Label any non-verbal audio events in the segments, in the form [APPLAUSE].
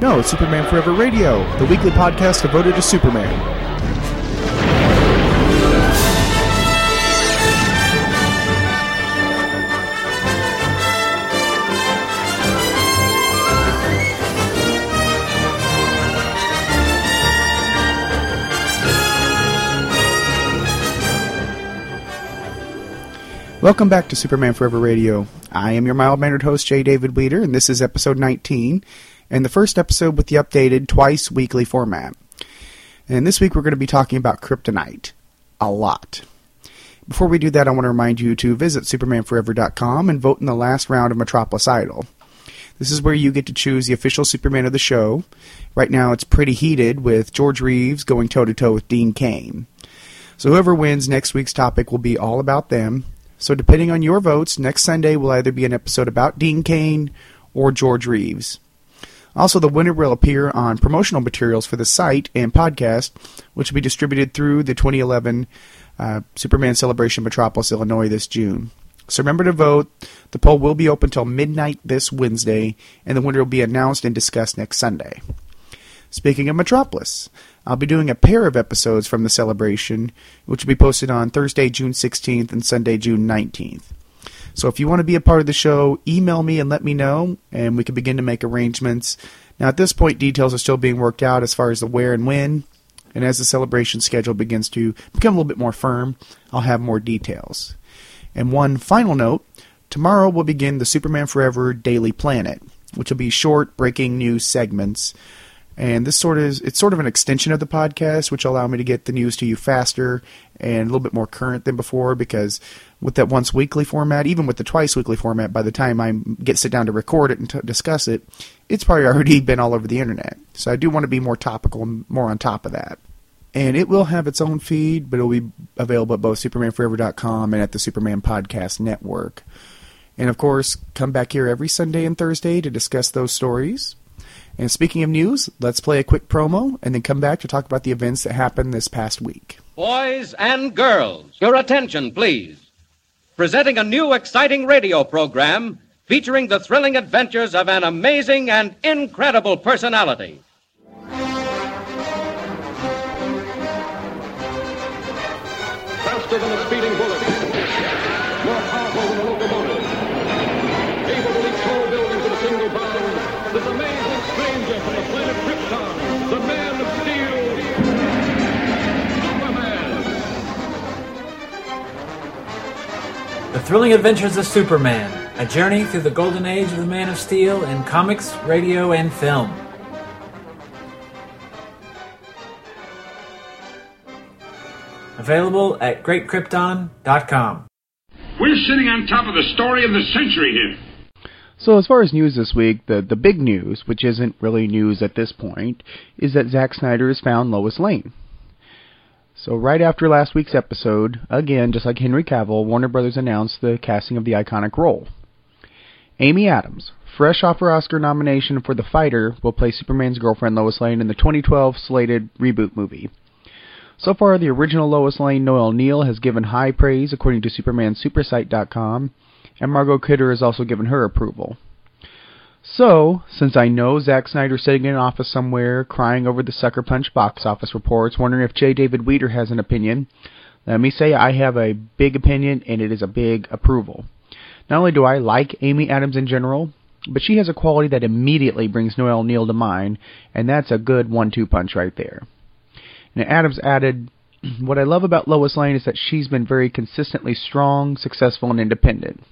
No, Superman Forever Radio, the weekly podcast devoted to Superman. Welcome back to Superman Forever Radio. I am your mild mannered host, J. David Weeder, and this is episode 19, and the first episode with the updated twice weekly format. And this week we're going to be talking about kryptonite. A lot. Before we do that, I want to remind you to visit SupermanForever.com and vote in the last round of Metropolis Idol. This is where you get to choose the official Superman of the show. Right now it's pretty heated with George Reeves going toe to toe with Dean Cain. So whoever wins next week's topic will be all about them, so, depending on your votes, next Sunday will either be an episode about Dean Cain or George Reeves. Also, the winner will appear on promotional materials for the site and podcast, which will be distributed through the 2011 uh, Superman Celebration Metropolis, Illinois this June. So remember to vote. The poll will be open until midnight this Wednesday, and the winner will be announced and discussed next Sunday. Speaking of Metropolis, I'll be doing a pair of episodes from the celebration, which will be posted on Thursday, June 16th and Sunday, June 19th. So if you want to be a part of the show, email me and let me know, and we can begin to make arrangements. Now, at this point, details are still being worked out as far as the where and when, and as the celebration schedule begins to become a little bit more firm, I'll have more details. And one final note tomorrow will begin the Superman Forever Daily Planet, which will be short, breaking news segments and this sort of is it's sort of an extension of the podcast, which allow me to get the news to you faster and a little bit more current than before. Because with that once weekly format, even with the twice weekly format, by the time I get sit down to record it and t- discuss it, it's probably already [LAUGHS] been all over the internet. So I do want to be more topical and more on top of that. And it will have its own feed, but it'll be available at both SupermanForever.com and at the Superman Podcast Network. And of course, come back here every Sunday and Thursday to discuss those stories. And speaking of news, let's play a quick promo and then come back to talk about the events that happened this past week. Boys and girls, your attention, please. Presenting a new exciting radio program featuring the thrilling adventures of an amazing and incredible personality. The Thrilling Adventures of Superman, a journey through the golden age of the Man of Steel in comics, radio, and film. Available at greatkrypton.com. We're sitting on top of the story of the century here. So as far as news this week, the the big news, which isn't really news at this point, is that Zack Snyder has found Lois Lane. So right after last week's episode, again, just like Henry Cavill, Warner Brothers announced the casting of the iconic role. Amy Adams, fresh off her Oscar nomination for The Fighter, will play Superman's girlfriend Lois Lane in the 2012 slated reboot movie. So far, the original Lois Lane, Noel Neill, has given high praise according to SupermanSupersite.com, and Margot Kidder has also given her approval. So, since I know Zack Snyder's sitting in an office somewhere, crying over the Sucker Punch box office reports, wondering if J. David Weeder has an opinion, let me say I have a big opinion, and it is a big approval. Not only do I like Amy Adams in general, but she has a quality that immediately brings Noel Neill to mind, and that's a good one-two punch right there. And Adams added, [CLEARS THROAT] What I love about Lois Lane is that she's been very consistently strong, successful, and independent.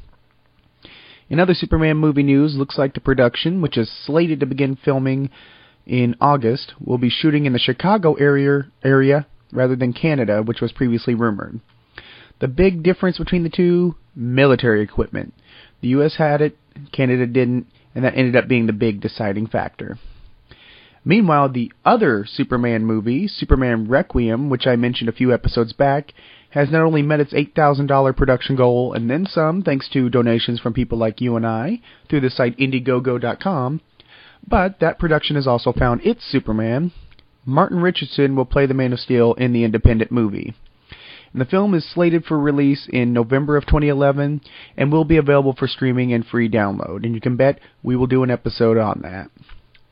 In other Superman movie news, looks like the production, which is slated to begin filming in August, will be shooting in the Chicago area, area rather than Canada, which was previously rumored. The big difference between the two military equipment. The US had it, Canada didn't, and that ended up being the big deciding factor. Meanwhile, the other Superman movie, Superman Requiem, which I mentioned a few episodes back, has not only met its $8,000 production goal and then some thanks to donations from people like you and I through the site Indiegogo.com, but that production has also found its Superman. Martin Richardson will play the Man of Steel in the independent movie. And the film is slated for release in November of 2011 and will be available for streaming and free download. And you can bet we will do an episode on that.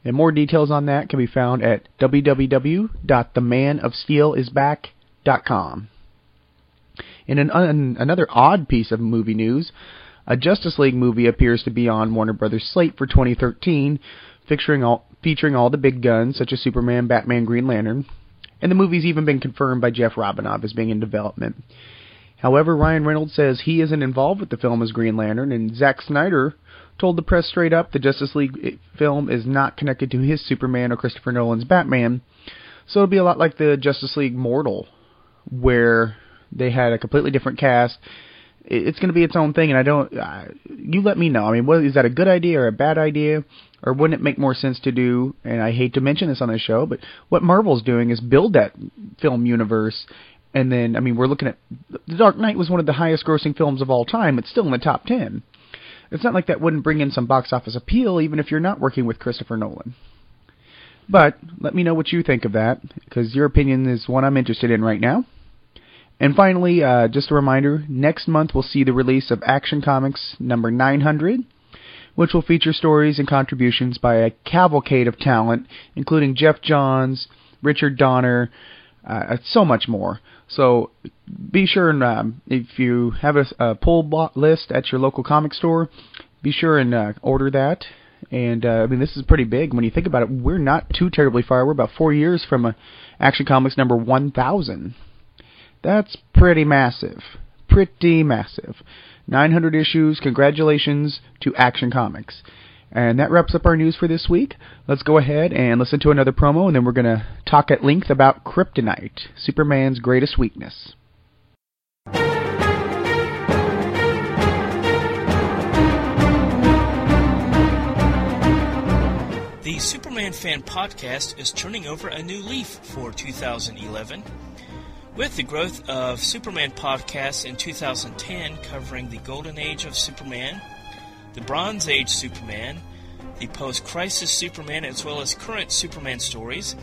And more details on that can be found at www.themanofsteelisback.com. In an, another odd piece of movie news, a Justice League movie appears to be on Warner Brothers' slate for 2013, featuring all, featuring all the big guns such as Superman, Batman, Green Lantern, and the movie's even been confirmed by Jeff Robinov as being in development. However, Ryan Reynolds says he isn't involved with the film as Green Lantern, and Zack Snyder told the press straight up the Justice League eh, film is not connected to his Superman or Christopher Nolan's Batman. So it'll be a lot like the Justice League Mortal, where they had a completely different cast. It's going to be its own thing, and I don't. You let me know. I mean, what, is that a good idea or a bad idea, or wouldn't it make more sense to do? And I hate to mention this on the show, but what Marvel's doing is build that film universe, and then I mean, we're looking at The Dark Knight was one of the highest-grossing films of all time. It's still in the top ten it's not like that wouldn't bring in some box office appeal, even if you're not working with Christopher Nolan. But let me know what you think of that, because your opinion is one I'm interested in right now. And finally, uh, just a reminder next month we'll see the release of Action Comics number 900, which will feature stories and contributions by a cavalcade of talent, including Geoff Johns, Richard Donner, uh, so much more. So be sure and um, if you have a, a pull list at your local comic store, be sure and uh, order that. And uh, I mean, this is pretty big when you think about it. We're not too terribly far. We're about four years from a Action Comics number 1,000. That's pretty massive. Pretty massive. 900 issues. Congratulations to Action Comics. And that wraps up our news for this week. Let's go ahead and listen to another promo, and then we're going to talk at length about Kryptonite, Superman's greatest weakness. The Superman Fan Podcast is turning over a new leaf for 2011. With the growth of Superman podcasts in 2010 covering the golden age of Superman, the Bronze Age Superman, the post crisis Superman, as well as current Superman stories,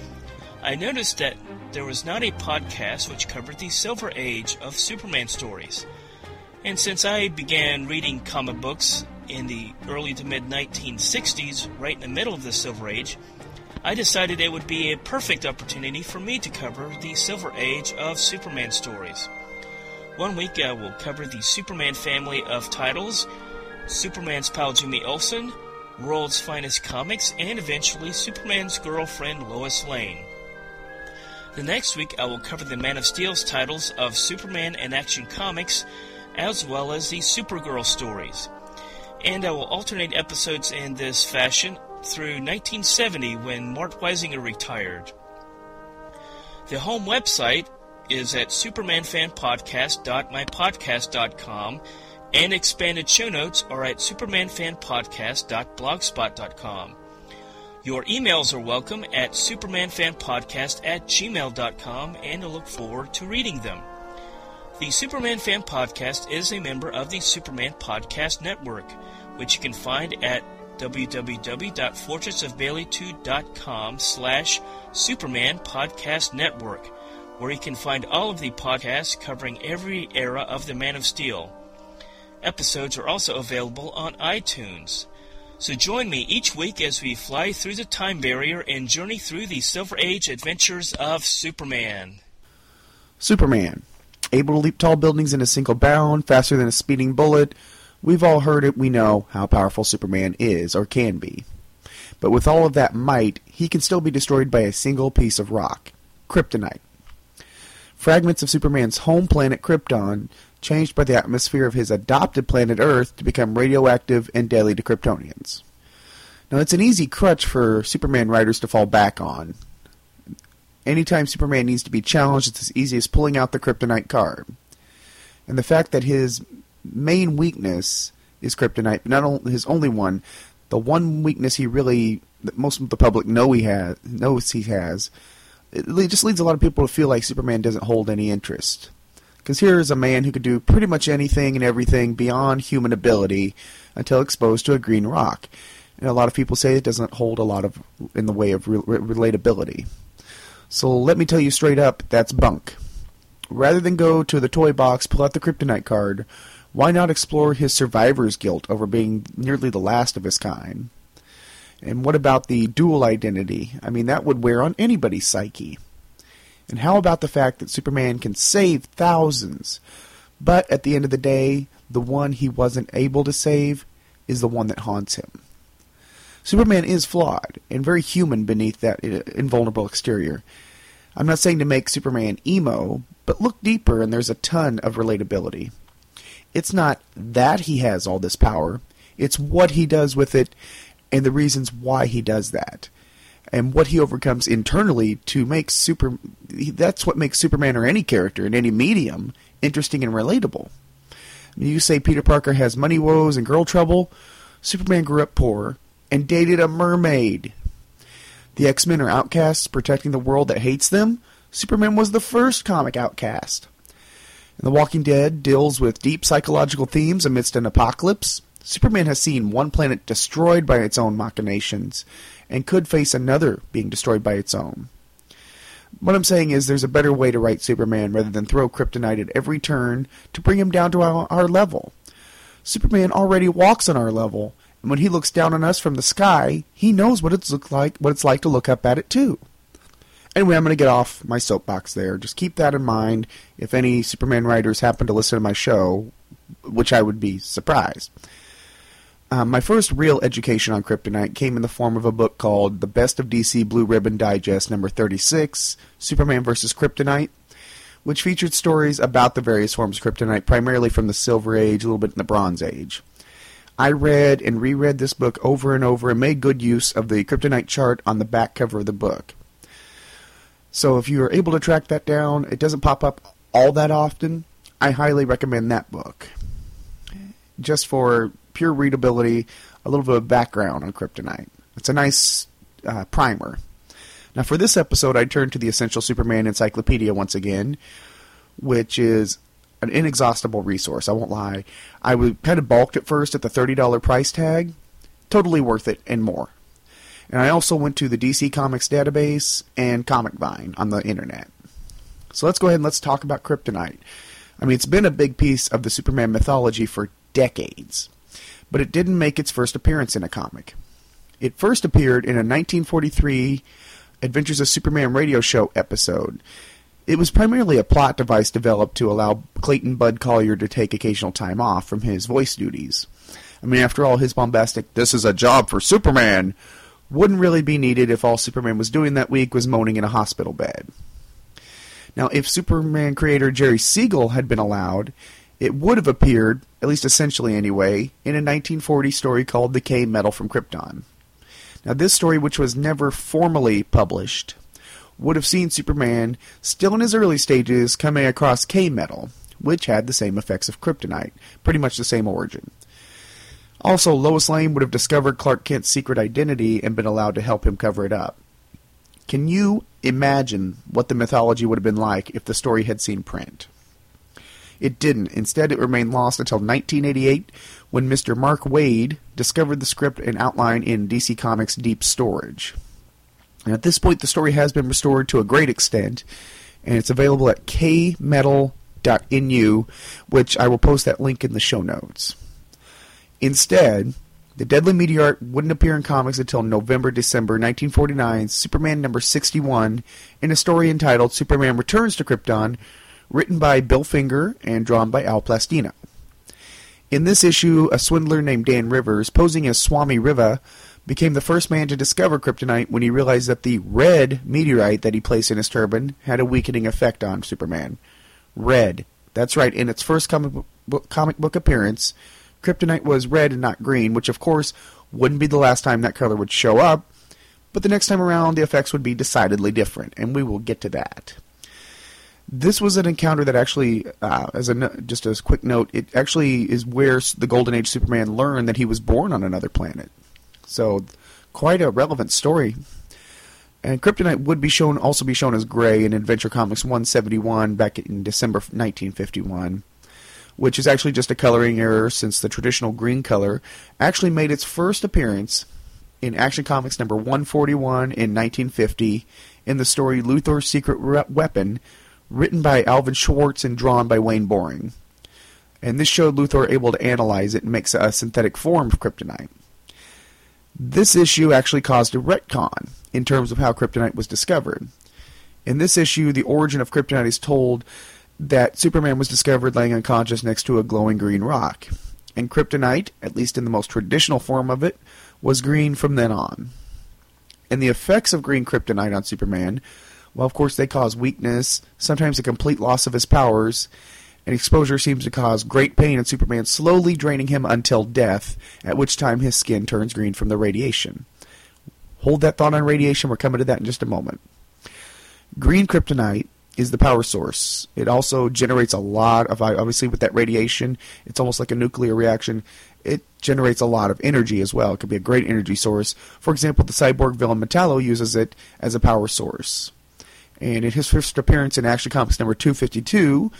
I noticed that there was not a podcast which covered the Silver Age of Superman stories. And since I began reading comic books in the early to mid 1960s, right in the middle of the Silver Age, I decided it would be a perfect opportunity for me to cover the Silver Age of Superman stories. One week I will cover the Superman family of titles Superman's pal Jimmy Olsen, World's Finest Comics, and eventually Superman's girlfriend Lois Lane. The next week I will cover the Man of Steel's titles of Superman and Action Comics, as well as the Supergirl stories. And I will alternate episodes in this fashion through 1970 when Mort Weisinger retired. The home website is at supermanfanpodcast.mypodcast.com and expanded show notes are at supermanfanpodcast.blogspot.com. Your emails are welcome at supermanfanpodcast at gmail.com, and I look forward to reading them. The Superman Fan Podcast is a member of the Superman Podcast Network, which you can find at www.fortressofbaileytude.com slash Superman Podcast Network, where you can find all of the podcasts covering every era of the Man of Steel. Episodes are also available on iTunes. So join me each week as we fly through the time barrier and journey through the Silver Age adventures of Superman. Superman. Able to leap tall buildings in a single bound, faster than a speeding bullet. We've all heard it, we know how powerful Superman is, or can be. But with all of that might, he can still be destroyed by a single piece of rock kryptonite. Fragments of Superman's home planet Krypton changed by the atmosphere of his adopted planet Earth to become radioactive and deadly to Kryptonians. Now, it's an easy crutch for Superman writers to fall back on. Anytime Superman needs to be challenged, it's as easy as pulling out the kryptonite card. And the fact that his main weakness is kryptonite, but not only his only one, the one weakness he really, most of the public know he has, knows he has, it just leads a lot of people to feel like Superman doesn't hold any interest. Because here is a man who could do pretty much anything and everything beyond human ability until exposed to a green rock. And a lot of people say it doesn't hold a lot of in the way of re- relatability. So let me tell you straight up, that's bunk. Rather than go to the toy box, pull out the kryptonite card, why not explore his survivor's guilt over being nearly the last of his kind? And what about the dual identity? I mean, that would wear on anybody's psyche. And how about the fact that Superman can save thousands, but at the end of the day, the one he wasn't able to save is the one that haunts him? Superman is flawed and very human beneath that uh, invulnerable exterior. I'm not saying to make Superman emo, but look deeper and there's a ton of relatability. It's not that he has all this power, it's what he does with it and the reasons why he does that. And what he overcomes internally to make super that's what makes Superman or any character in any medium interesting and relatable. You say Peter Parker has money woes and girl trouble. Superman grew up poor and dated a mermaid. The X Men are outcasts protecting the world that hates them. Superman was the first comic outcast. And The Walking Dead deals with deep psychological themes amidst an apocalypse. Superman has seen one planet destroyed by its own machinations and could face another being destroyed by its own. What I'm saying is there's a better way to write Superman rather than throw kryptonite at every turn to bring him down to our, our level. Superman already walks on our level, and when he looks down on us from the sky, he knows what it's look like what it's like to look up at it too. Anyway, I'm going to get off my soapbox there. Just keep that in mind if any Superman writers happen to listen to my show, which I would be surprised. Um, my first real education on kryptonite came in the form of a book called The Best of DC Blue Ribbon Digest number 36, Superman vs. Kryptonite, which featured stories about the various forms of kryptonite, primarily from the Silver Age, a little bit in the Bronze Age. I read and reread this book over and over and made good use of the kryptonite chart on the back cover of the book. So if you are able to track that down, it doesn't pop up all that often. I highly recommend that book. Just for pure readability, a little bit of background on kryptonite. It's a nice uh, primer. Now, for this episode, I turned to the Essential Superman Encyclopedia once again, which is an inexhaustible resource. I won't lie. I was kind of balked at first at the $30 price tag. Totally worth it and more. And I also went to the DC Comics database and Comic Vine on the internet. So let's go ahead and let's talk about kryptonite. I mean, it's been a big piece of the Superman mythology for decades, but it didn't make its first appearance in a comic. It first appeared in a 1943 Adventures of Superman radio show episode. It was primarily a plot device developed to allow Clayton Bud Collier to take occasional time off from his voice duties. I mean, after all, his bombastic, this is a job for Superman, wouldn't really be needed if all Superman was doing that week was moaning in a hospital bed. Now, if Superman creator Jerry Siegel had been allowed, it would have appeared, at least essentially anyway, in a 1940 story called The K Metal from Krypton. Now, this story, which was never formally published, would have seen Superman, still in his early stages, coming across K Metal, which had the same effects of kryptonite, pretty much the same origin. Also, Lois Lane would have discovered Clark Kent's secret identity and been allowed to help him cover it up. Can you imagine what the mythology would have been like if the story had seen print? It didn't. Instead, it remained lost until 1988 when Mr. Mark Waid discovered the script and outline in DC Comics Deep Storage. And at this point, the story has been restored to a great extent, and it's available at kmetal.nu, which I will post that link in the show notes. Instead, the Deadly Meteorite wouldn't appear in comics until November December 1949, Superman number 61, in a story entitled Superman Returns to Krypton, written by Bill Finger and drawn by Al Plastino. In this issue, a swindler named Dan Rivers, posing as Swami Riva, became the first man to discover kryptonite when he realized that the red meteorite that he placed in his turban had a weakening effect on Superman. Red. That's right, in its first comic book, comic book appearance, kryptonite was red and not green, which of course wouldn't be the last time that color would show up, but the next time around the effects would be decidedly different, and we will get to that. This was an encounter that actually, uh, as a no- just as a quick note, it actually is where the Golden Age Superman learned that he was born on another planet. So, quite a relevant story. And kryptonite would be shown also be shown as gray in Adventure Comics 171 back in December 1951, which is actually just a coloring error since the traditional green color actually made its first appearance in Action Comics number 141 in 1950 in the story Luthor's Secret Re- Weapon, written by Alvin Schwartz and drawn by Wayne Boring. And this showed Luthor able to analyze it and make a synthetic form of kryptonite. This issue actually caused a retcon in terms of how kryptonite was discovered. In this issue, the origin of kryptonite is told that Superman was discovered laying unconscious next to a glowing green rock. And kryptonite, at least in the most traditional form of it, was green from then on. And the effects of green kryptonite on Superman, well, of course, they cause weakness, sometimes a complete loss of his powers, and exposure seems to cause great pain in Superman, slowly draining him until death, at which time his skin turns green from the radiation. Hold that thought on radiation, we're coming to that in just a moment. Green kryptonite is the power source. It also generates a lot of, obviously, with that radiation, it's almost like a nuclear reaction. It generates a lot of energy as well. It could be a great energy source. For example, the cyborg villain Metallo uses it as a power source. And in his first appearance in Action Comics number 252,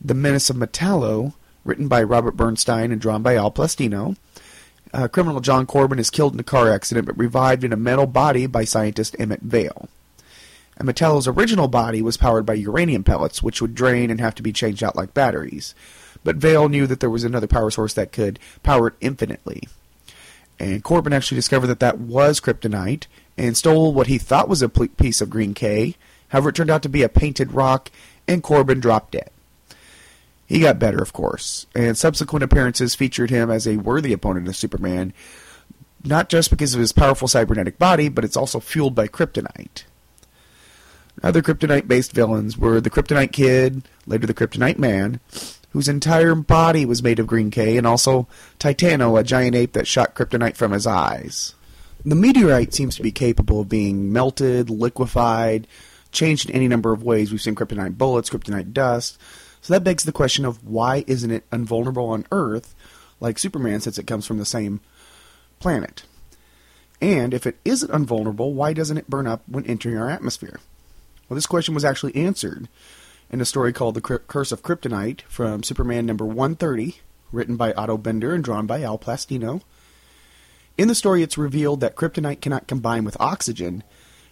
The Menace of Metallo, written by Robert Bernstein and drawn by Al Plastino, uh, criminal John Corben is killed in a car accident but revived in a metal body by scientist Emmett Vale and Metallo's original body was powered by uranium pellets, which would drain and have to be changed out like batteries. But Vale knew that there was another power source that could power it infinitely. And Corben actually discovered that that was kryptonite and stole what he thought was a piece of green K. However, it turned out to be a painted rock, and Corben dropped it. He got better, of course, and subsequent appearances featured him as a worthy opponent of Superman, not just because of his powerful cybernetic body, but it's also fueled by kryptonite. Other kryptonite based villains were the Kryptonite Kid, later the Kryptonite Man, whose entire body was made of green K, and also Titano, a giant ape that shot kryptonite from his eyes. The meteorite seems to be capable of being melted, liquefied, changed in any number of ways. We've seen kryptonite bullets, kryptonite dust. So that begs the question of why isn't it invulnerable on Earth like Superman since it comes from the same planet? And if it isn't invulnerable, why doesn't it burn up when entering our atmosphere? Well, this question was actually answered in a story called The Curse of Kryptonite from Superman number 130, written by Otto Binder and drawn by Al Plastino. In the story, it's revealed that kryptonite cannot combine with oxygen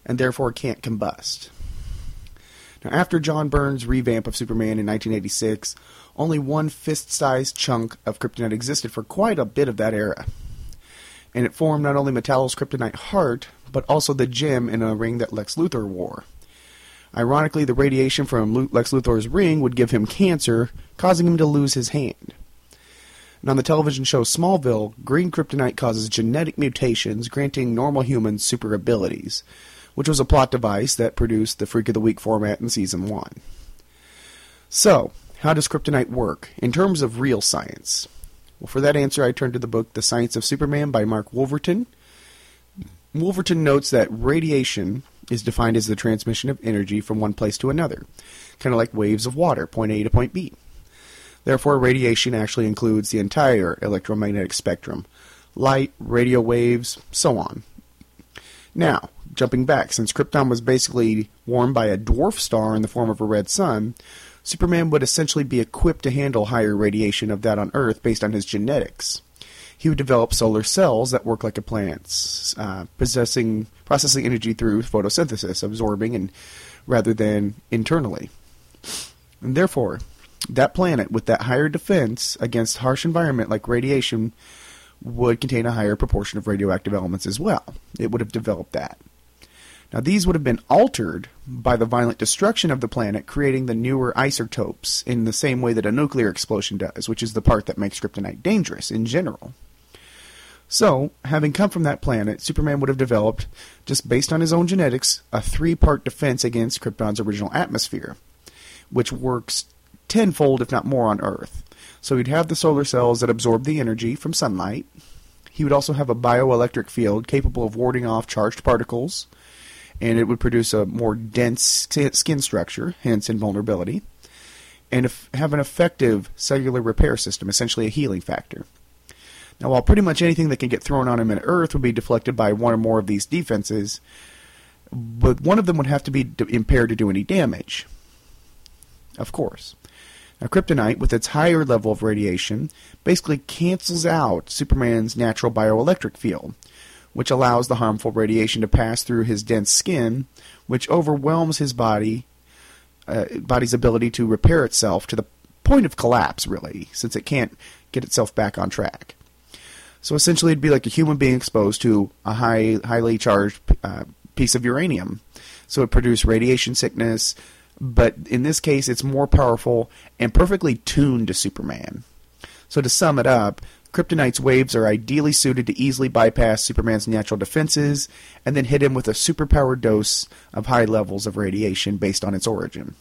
and therefore can't combust. Now, after John Byrne's revamp of Superman in 1986, only one fist sized chunk of kryptonite existed for quite a bit of that era. And it formed not only Metallo's kryptonite heart, but also the gem in a ring that Lex Luthor wore. Ironically, the radiation from Lex Luthor's ring would give him cancer, causing him to lose his hand. And on the television show Smallville, green kryptonite causes genetic mutations, granting normal humans super abilities, which was a plot device that produced the Freak of the Week format in season 1. So, how does kryptonite work in terms of real science? Well, for that answer, I turn to the book The Science of Superman by Mark Wolverton. Wolverton notes that radiation is defined as the transmission of energy from one place to another, kind of like waves of water, point A to point B. Therefore, radiation actually includes the entire electromagnetic spectrum light, radio waves, so on. Now, jumping back, since Krypton was basically warmed by a dwarf star in the form of a red sun, Superman would essentially be equipped to handle higher radiation of that on Earth based on his genetics he would develop solar cells that work like a plant's, uh, possessing processing energy through photosynthesis, absorbing and rather than internally. And therefore, that planet with that higher defense against harsh environment like radiation would contain a higher proportion of radioactive elements as well. It would have developed that. Now, these would have been altered by the violent destruction of the planet, creating the newer isotopes in the same way that a nuclear explosion does, which is the part that makes kryptonite dangerous in general. So, having come from that planet, Superman would have developed, just based on his own genetics, a three part defense against Krypton's original atmosphere, which works tenfold, if not more, on Earth. So he'd have the solar cells that absorb the energy from sunlight. He would also have a bioelectric field capable of warding off charged particles, and it would produce a more dense skin structure, hence invulnerability, and have an effective cellular repair system, essentially a healing factor. Now, while pretty much anything that can get thrown on him in Earth would be deflected by one or more of these defenses, but one of them would have to be impaired to do any damage. Of course. Now, kryptonite, with its higher level of radiation, basically cancels out Superman's natural bioelectric field, which allows the harmful radiation to pass through his dense skin, which overwhelms his body, uh, body's ability to repair itself to the point of collapse, really, since it can't get itself back on track. So essentially, it'd be like a human being exposed to a high, highly charged uh, piece of uranium. So it produced radiation sickness, but in this case, it's more powerful and perfectly tuned to Superman. So to sum it up, Kryptonite's waves are ideally suited to easily bypass Superman's natural defenses and then hit him with a superpowered dose of high levels of radiation based on its origin.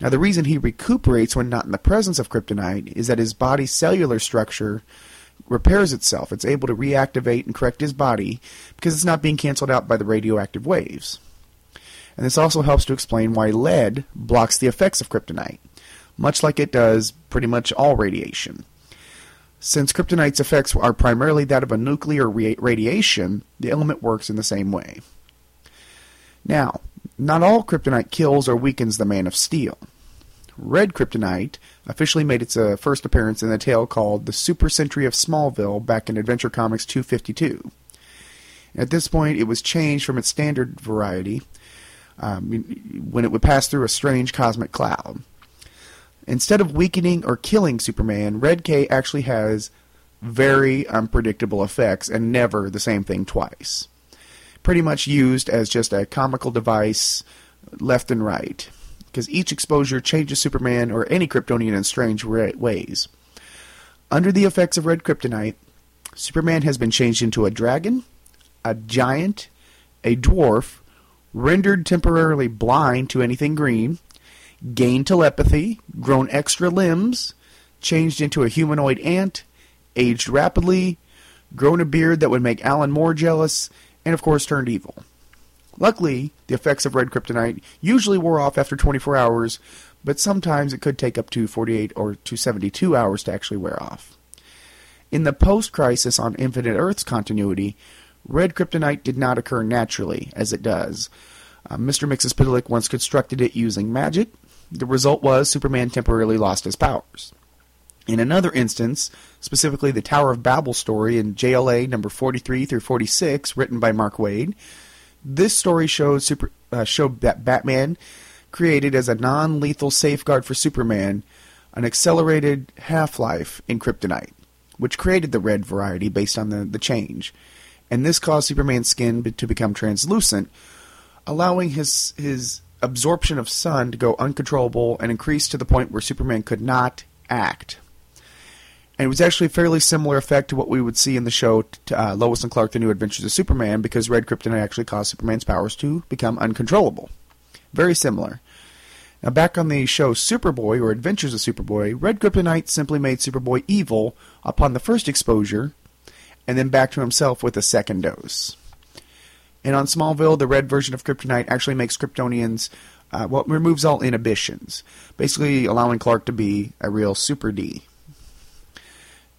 Now, the reason he recuperates when not in the presence of kryptonite is that his body's cellular structure repairs itself. It's able to reactivate and correct his body because it's not being canceled out by the radioactive waves. And this also helps to explain why lead blocks the effects of kryptonite, much like it does pretty much all radiation. Since kryptonite's effects are primarily that of a nuclear radiation, the element works in the same way. Now, not all kryptonite kills or weakens the Man of Steel. Red Kryptonite officially made its uh, first appearance in the tale called The Super Sentry of Smallville back in Adventure Comics 252. At this point, it was changed from its standard variety um, when it would pass through a strange cosmic cloud. Instead of weakening or killing Superman, Red K actually has very unpredictable effects and never the same thing twice. Pretty much used as just a comical device left and right because each exposure changes Superman or any Kryptonian in strange ways. Under the effects of red kryptonite, Superman has been changed into a dragon, a giant, a dwarf, rendered temporarily blind to anything green, gained telepathy, grown extra limbs, changed into a humanoid ant, aged rapidly, grown a beard that would make Alan Moore jealous, and of course turned evil. Luckily, the effects of red kryptonite usually wore off after 24 hours, but sometimes it could take up to 48 or to 72 hours to actually wear off. In the post crisis on Infinite Earths continuity, red kryptonite did not occur naturally, as it does. Uh, Mr. Mxyzptlk once constructed it using magic. The result was Superman temporarily lost his powers. In another instance, specifically the Tower of Babel story in JLA number 43 through 46, written by Mark Waid, this story shows super uh, showed that Batman created as a non-lethal safeguard for Superman an accelerated half-life in kryptonite, which created the red variety based on the, the change. And this caused Superman's skin to become translucent, allowing his his absorption of sun to go uncontrollable and increase to the point where Superman could not act. And it was actually a fairly similar effect to what we would see in the show uh, Lois and Clark: The New Adventures of Superman, because red kryptonite actually caused Superman's powers to become uncontrollable. Very similar. Now, back on the show Superboy or Adventures of Superboy, red kryptonite simply made Superboy evil upon the first exposure, and then back to himself with a second dose. And on Smallville, the red version of kryptonite actually makes Kryptonians uh, well, removes all inhibitions, basically allowing Clark to be a real Super D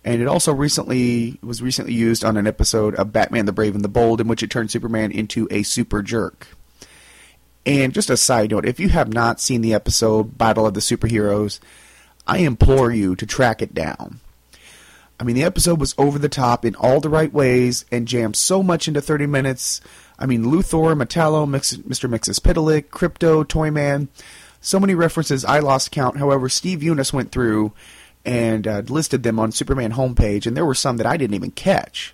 and it also recently was recently used on an episode of Batman the Brave and the Bold in which it turned Superman into a super jerk. And just a side note, if you have not seen the episode Battle of the Superheroes, I implore you to track it down. I mean, the episode was over the top in all the right ways and jammed so much into 30 minutes. I mean, Luthor, Metallo, Mr. Mxyzptlk, Krypto, Toyman, so many references I lost count. However, Steve Younis went through and uh, listed them on Superman homepage, and there were some that I didn't even catch.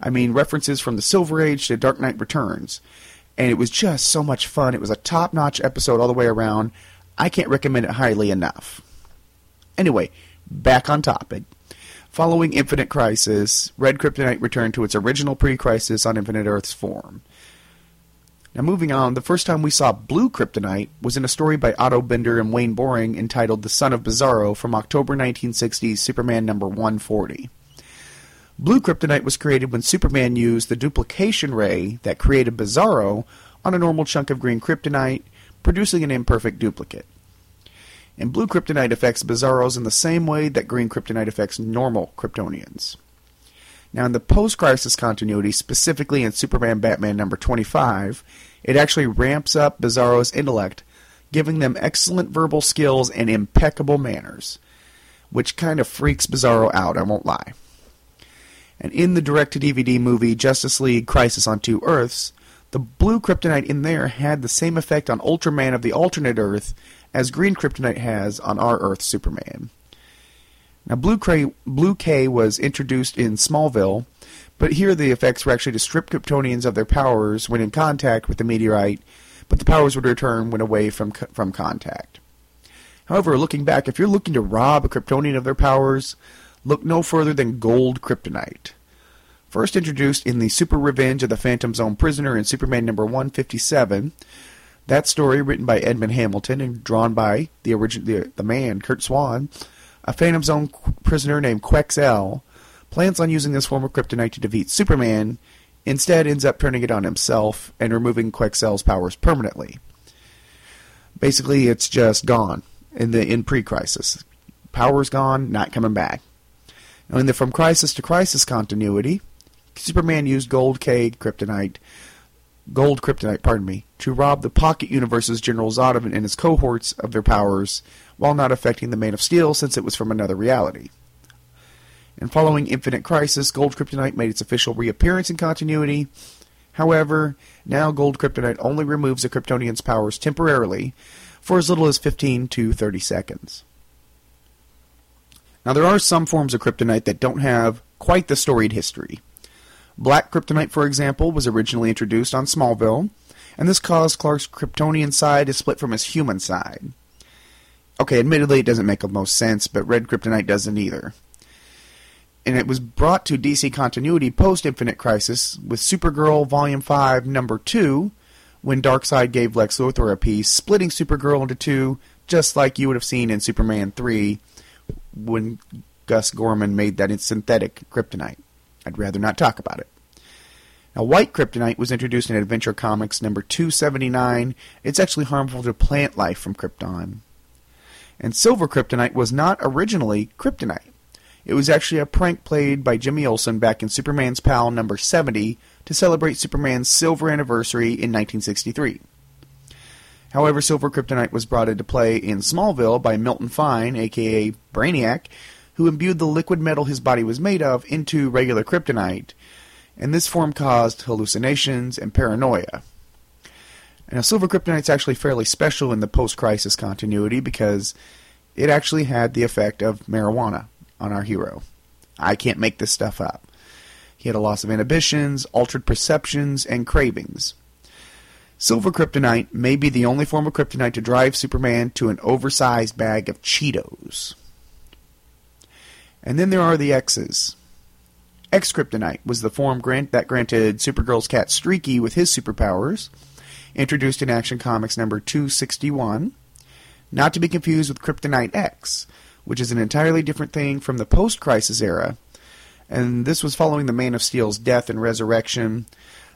I mean, references from the Silver Age to Dark Knight Returns. And it was just so much fun. It was a top notch episode all the way around. I can't recommend it highly enough. Anyway, back on topic. Following Infinite Crisis, Red Kryptonite returned to its original pre crisis on Infinite Earth's form. Now, moving on, the first time we saw blue kryptonite was in a story by Otto Binder and Wayne Boring entitled The Son of Bizarro from October 1960's Superman number 140. Blue kryptonite was created when Superman used the duplication ray that created Bizarro on a normal chunk of green kryptonite, producing an imperfect duplicate. And blue kryptonite affects Bizarros in the same way that green kryptonite affects normal Kryptonians. Now, in the post crisis continuity, specifically in Superman Batman number 25, it actually ramps up Bizarro's intellect, giving them excellent verbal skills and impeccable manners, which kind of freaks Bizarro out, I won't lie. And in the direct to DVD movie Justice League Crisis on Two Earths, the blue kryptonite in there had the same effect on Ultraman of the alternate Earth as green kryptonite has on our Earth Superman. Now, Blue K, Blue K was introduced in Smallville, but here the effects were actually to strip Kryptonians of their powers when in contact with the meteorite, but the powers would return when away from from contact. However, looking back, if you're looking to rob a Kryptonian of their powers, look no further than Gold Kryptonite. First introduced in the Super Revenge of the Phantom Zone Prisoner in Superman number 157, that story, written by Edmund Hamilton and drawn by the original the, the man Curt Swan, a Phantom Zone prisoner named Quex-Ul plans on using this form of kryptonite to defeat Superman. Instead, ends up turning it on himself and removing Quex-Ul's powers permanently. Basically, it's just gone in the in pre-crisis. Power's gone, not coming back. Now, in the From Crisis to Crisis continuity, Superman used Gold kryptonite, Gold kryptonite, pardon me, to rob the Pocket Universe's General Zod and his cohorts of their powers, while not affecting the Man of Steel since it was from another reality. And following Infinite Crisis, Gold Kryptonite made its official reappearance in continuity. However, now Gold Kryptonite only removes a Kryptonian's powers temporarily, for as little as 15 to 30 seconds. Now, there are some forms of kryptonite that don't have quite the storied history. Black kryptonite, for example, was originally introduced on Smallville, and this caused Clark's Kryptonian side to split from his human side. Okay, admittedly, it doesn't make the most sense, but red kryptonite doesn't either. And it was brought to DC continuity post Infinite Crisis with Supergirl Volume 5, Number 2, when Darkseid gave Lex Luthor a piece, splitting Supergirl into two, just like you would have seen in Superman 3 when Gus Gorman made that in synthetic kryptonite. I'd rather not talk about it. Now, white kryptonite was introduced in Adventure Comics number 279. It's actually harmful to plant life from Krypton. And silver kryptonite was not originally kryptonite. It was actually a prank played by Jimmy Olsen back in Superman's Pal number 70 to celebrate Superman's silver anniversary in 1963. However, silver kryptonite was brought into play in Smallville by Milton Fine, aka Brainiac, who imbued the liquid metal his body was made of into regular kryptonite, and this form caused hallucinations and paranoia. Now, silver kryptonite is actually fairly special in the post-crisis continuity because it actually had the effect of marijuana on our hero. I can't make this stuff up. He had a loss of inhibitions, altered perceptions, and cravings. Silver kryptonite may be the only form of kryptonite to drive Superman to an oversized bag of Cheetos. And then there are the X's. X kryptonite was the form grant that granted Supergirl's cat Streaky with his superpowers, introduced in Action Comics number 261, not to be confused with Kryptonite X, which is an entirely different thing from the post crisis era. And this was following the Man of Steel's death and resurrection.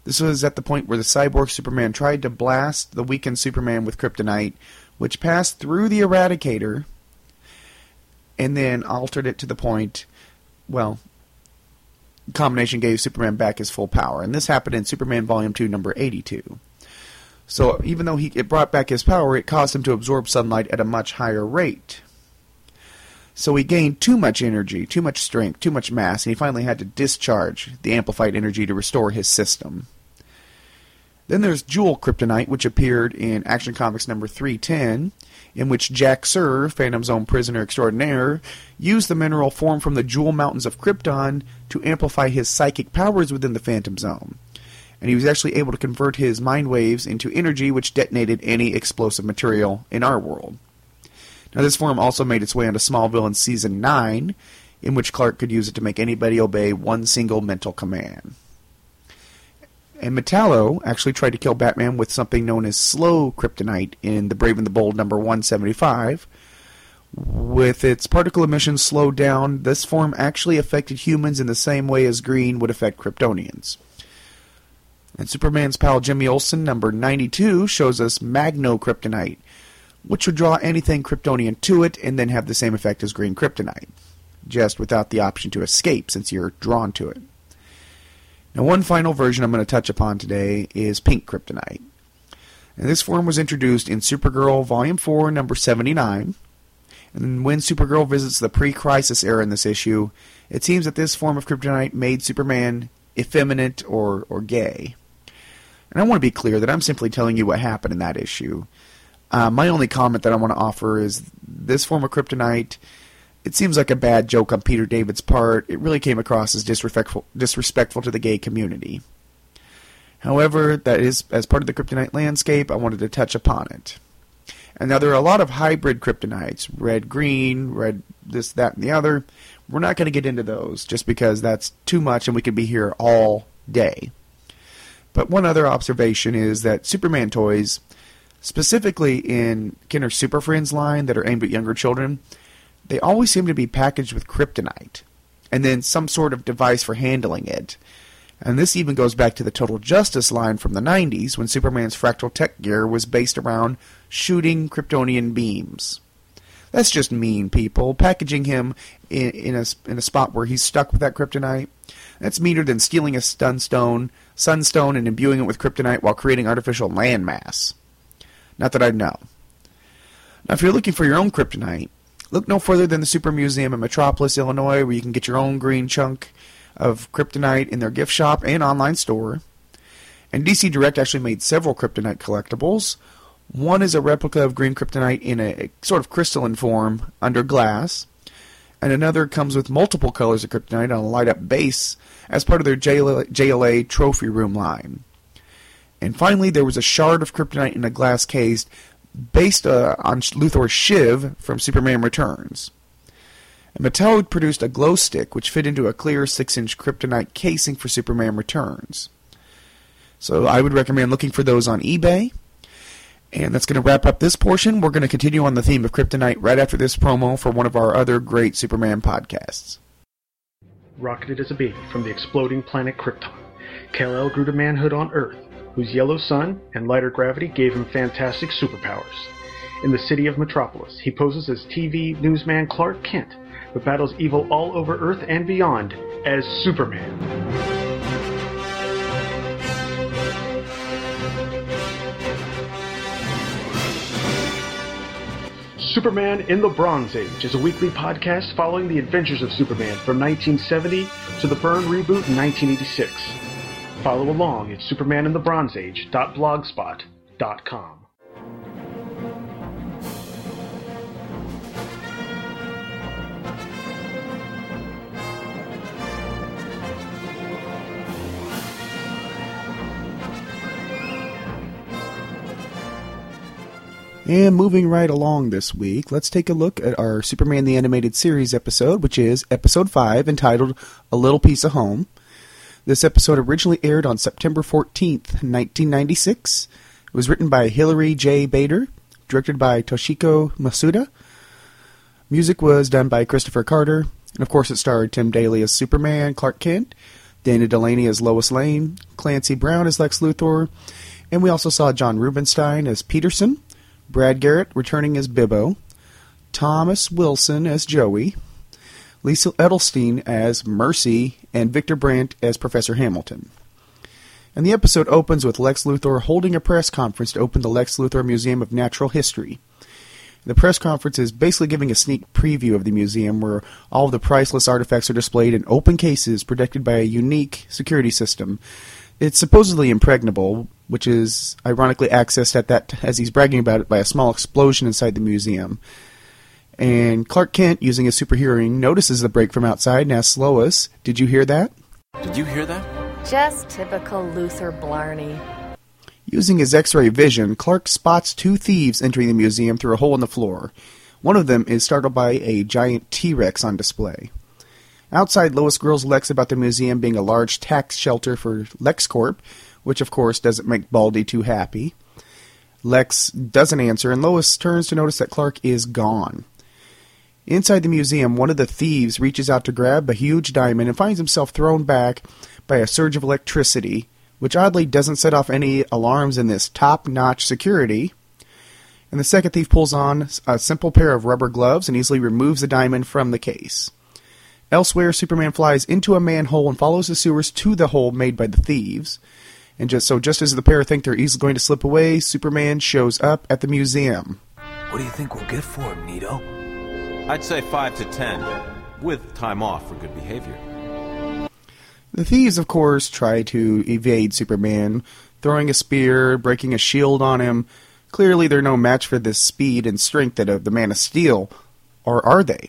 This was at the point where the cyborg Superman tried to blast the weakened Superman with kryptonite, which passed through the Eradicator and then altered it to the point, well, combination gave Superman back his full power. And this happened in Superman Volume 2, number 82. So even though he, it brought back his power, it caused him to absorb sunlight at a much higher rate. So he gained too much energy, too much strength, too much mass, and he finally had to discharge the amplified energy to restore his system. Then there's Jewel Kryptonite, which appeared in Action Comics number 310, in which Jax-Ur, Phantom Zone prisoner extraordinaire, used the mineral formed from the Jewel Mountains of Krypton to amplify his psychic powers within the Phantom Zone. And he was actually able to convert his mind waves into energy which detonated any explosive material in our world. Now, this form also made its way onto Smallville in Season 9, in which Clark could use it to make anybody obey one single mental command. And Metallo actually tried to kill Batman with something known as slow kryptonite in The Brave and the Bold number 175. With its particle emissions slowed down, this form actually affected humans in the same way as green would affect Kryptonians. And Superman's pal Jimmy Olsen, number 92, shows us Magno Kryptonite, which would draw anything Kryptonian to it and then have the same effect as green kryptonite, just without the option to escape since you're drawn to it. Now, one final version I'm going to touch upon today is pink kryptonite. And this form was introduced in Supergirl Volume 4, number 79. And when Supergirl visits the pre crisis era in this issue, it seems that this form of kryptonite made Superman effeminate or, or gay. And I want to be clear that I'm simply telling you what happened in that issue. Uh, my only comment that I want to offer is this form of kryptonite it seems like a bad joke on Peter David's part. It really came across as disrespectful, disrespectful to the gay community. However, that is as part of the kryptonite landscape, I wanted to touch upon it. And now there are a lot of hybrid kryptonites, red green, red this, that, and the other. We're not going to get into those just because that's too much and we could be here all day. But one other observation is that Superman toys, specifically in Kenner Super Friends line that are aimed at younger children, they always seem to be packaged with kryptonite and then some sort of device for handling it. And this even goes back to the Total Justice line from the 90s when Superman's fractal tech gear was based around shooting Kryptonian beams. That's just mean, people. Packaging him in, in, a, in a spot where he's stuck with that kryptonite. That's meaner than stealing a sunstone, sunstone and imbuing it with kryptonite while creating artificial landmass. Not that I know. Now, if you're looking for your own kryptonite, look no further than the Super Museum in Metropolis, Illinois, where you can get your own green chunk of kryptonite in their gift shop and online store. And DC Direct actually made several kryptonite collectibles. One is a replica of green kryptonite in a sort of crystalline form under glass, and another comes with multiple colors of kryptonite on a light up base as part of their JLA, JLA trophy room line. And finally, there was a shard of kryptonite in a glass case based uh, on Luthor's Shiv from Superman Returns. And Mattel produced a glow stick which fit into a clear 6 inch kryptonite casing for Superman Returns. So I would recommend looking for those on eBay. And that's going to wrap up this portion. We're going to continue on the theme of kryptonite right after this promo for one of our other great Superman podcasts. Rocketed as a baby from the exploding planet Krypton, Kal-El grew to manhood on Earth, whose yellow sun and lighter gravity gave him fantastic superpowers. In the city of Metropolis, he poses as TV newsman Clark Kent, but battles evil all over Earth and beyond as Superman. Superman in the Bronze Age is a weekly podcast following the adventures of Superman from 1970 to the Byrne reboot in 1986. Follow along at supermaninthebronzeage.blogspot.com. And moving right along this week, let's take a look at our Superman the Animated Series episode, which is episode 5, entitled A Little Piece of Home. This episode originally aired on September 14th, 1996. It was written by Hilary J. Bader, directed by Toshiko Masuda. Music was done by Kristopher Carter, and of course it starred Tim Daly as Superman, Clark Kent, Dana Delany as Lois Lane, Clancy Brown as Lex Luthor, and we also saw John Rubinstein as Peterson, Brad Garrett returning as Bibbo, Thomas Wilson as Joey, Lisa Edelstein as Mercy, and Victor Brandt as Professor Hamilton. And the episode opens with Lex Luthor holding a press conference to open the Lex Luthor Museum of Natural History. The press conference is basically giving a sneak preview of the museum where all of the priceless artifacts are displayed in open cases protected by a unique security system. It's supposedly impregnable, which is ironically accessed at that as he's bragging about it by a small explosion inside the museum. And Clark Kent, using his super hearing, notices the break from outside and asks Lois, "Did you hear that?" Did you hear that? Just typical Luthor Blarney. Using his X-ray vision, Clark spots two thieves entering the museum through a hole in the floor. One of them is startled by a giant T-Rex on display. Outside, Lois grills Lex about the museum being a large tax shelter for LexCorp, which of course doesn't make Baldy too happy. Lex doesn't answer, and Lois turns to notice that Clark is gone. Inside the museum, one of the thieves reaches out to grab a huge diamond and finds himself thrown back by a surge of electricity, which oddly doesn't set off any alarms in this top notch security. And the second thief pulls on a simple pair of rubber gloves and easily removes the diamond from the case. Elsewhere, Superman flies into a manhole and follows the sewers to the hole made by the thieves. And just so, just as the pair think they're easily going to slip away, Superman shows up at the museum. What do you think we'll get for him, Nito? I'd say five to ten, with time off for good behavior. The thieves, of course, try to evade Superman, throwing a spear, breaking a shield on him. Clearly, they're no match for the speed and strength of the Man of Steel. Or are they?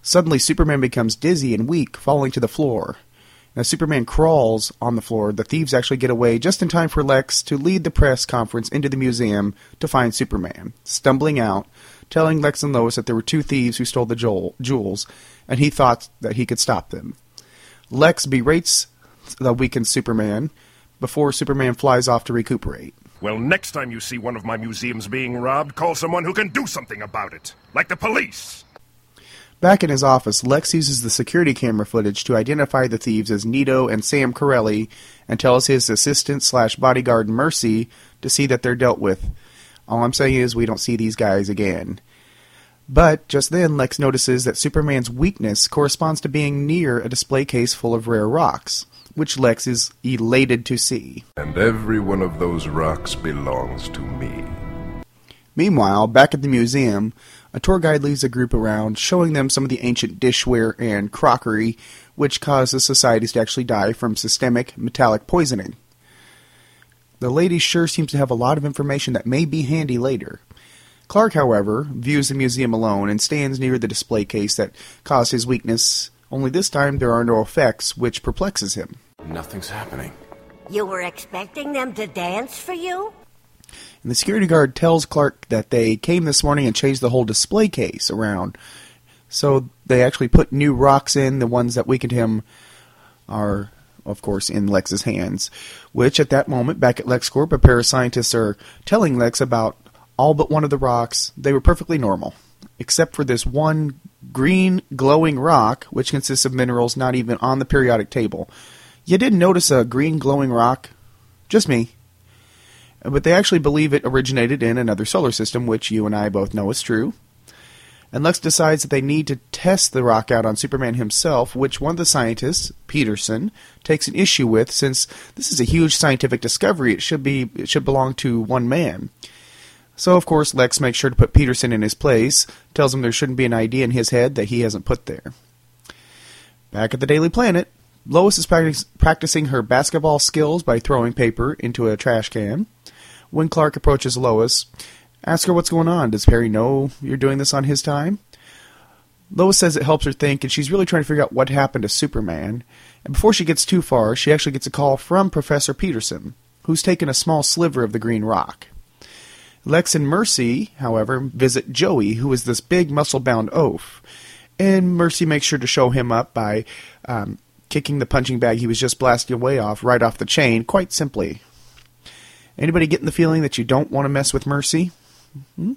Suddenly, Superman becomes dizzy and weak, falling to the floor. Superman crawls on the floor, the thieves actually get away just in time for Lex to lead the press conference into the museum to find Superman, stumbling out, telling Lex and Lois that there were two thieves who stole the jewel- jewels, and he thought that he could stop them. Lex berates the weakened Superman before Superman flies off to recuperate. Well, next time you see one of my museums being robbed, call someone who can do something about it. Like the police. Back in his office, Lex uses the security camera footage to identify the thieves as Nito and Sam Corelli and tells his assistant slash bodyguard Mercy to see that they're dealt with. All I'm saying is we don't see these guys again. But just then, Lex notices that Superman's weakness corresponds to being near a display case full of rare rocks, which Lex is elated to see. And every one of those rocks belongs to me. Meanwhile, back at the museum, a tour guide leads a group around, showing them some of the ancient dishware and crockery, which causes societies to actually die from systemic metallic poisoning. The lady sure seems to have a lot of information that may be handy later. Clark, however, views the museum alone and stands near the display case that caused his weakness, only this time there are no effects, which perplexes him. Nothing's happening. You were expecting them to dance for you? And the security guard tells Clark that they came this morning and changed the whole display case around. So they actually put new rocks in. The ones that weakened him are, of course, in Lex's hands. Which, at that moment, back at LexCorp, a pair of scientists are telling Lex about all but one of the rocks. They were perfectly normal, except for this one green glowing rock, which consists of minerals not even on the periodic table. You didn't notice a green glowing rock? Just me. But they actually believe it originated in another solar system, which you and I both know is true. And Lex decides that they need to test the rock out on Superman himself, which one of the scientists, Peterson, takes an issue with since this is a huge scientific discovery. It should be it should belong to one man. So of course Lex makes sure to put Peterson in his place, tells him there shouldn't be an idea in his head that he hasn't put there. Back at the Daily Planet, Lois is practic- practicing her basketball skills by throwing paper into a trash can. When Clark approaches Lois, asks her what's going on. Does Perry know you're doing this on his time? Lois says it helps her think, and she's really trying to figure out what happened to Superman. And before she gets too far, she actually gets a call from Professor Peterson, who's taken a small sliver of the green rock. Lex and Mercy, however, visit Joey, who is this big muscle bound oaf. And Mercy makes sure to show him up by um, kicking the punching bag he was just blasting away off right off the chain, quite simply. Anybody getting the feeling that you don't want to mess with Mercy? Mm-hmm.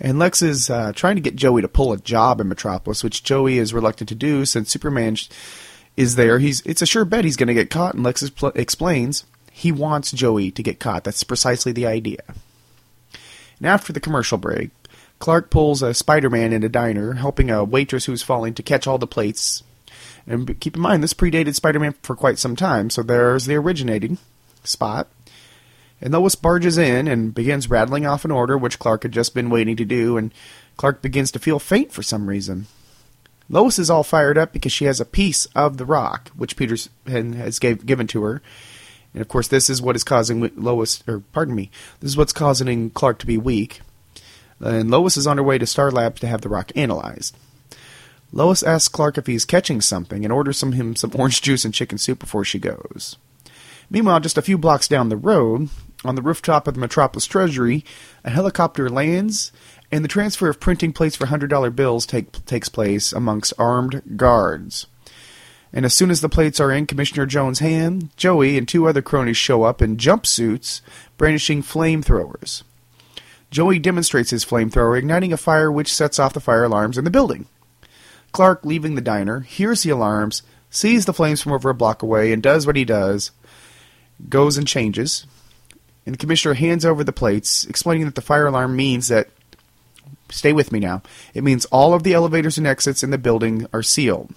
And Lex is uh, trying to get Joey to pull a job in Metropolis, which Joey is reluctant to do since Superman is there. He's it's a sure bet he's going to get caught, and Lex pl- explains he wants Joey to get caught. That's precisely the idea. And after the commercial break, Clark pulls a Spider-Man in a diner, helping a waitress who's falling to catch all the plates. And keep in mind, this predated Spider-Man for quite some time, so there's the originating spot. And Lois barges in and begins rattling off an order which Clark had just been waiting to do, and Clark begins to feel faint for some reason. Lois is all fired up because she has a piece of the rock, which Peter has gave, given to her. And of course, this is what is causing Lois, or pardon me, this is what's causing Clark to be weak. And Lois is on her way to Star Labs to have the rock analyzed. Lois asks Clark if he's catching something and orders him some orange juice and chicken soup before she goes. Meanwhile, just a few blocks down the road, on the rooftop of the Metropolis Treasury, a helicopter lands, and the transfer of printing plates for $100 bills take, takes place amongst armed guards. And as soon as the plates are in Commissioner Jones' hand, Joey and two other cronies show up in jumpsuits, brandishing flamethrowers. Joey demonstrates his flamethrower, igniting a fire which sets off the fire alarms in the building. Clark, leaving the diner, hears the alarms, sees the flames from over a block away, and does what he does goes and changes, and the commissioner hands over the plates, explaining that the fire alarm means that. Stay with me now. It means all of the elevators and exits in the building are sealed.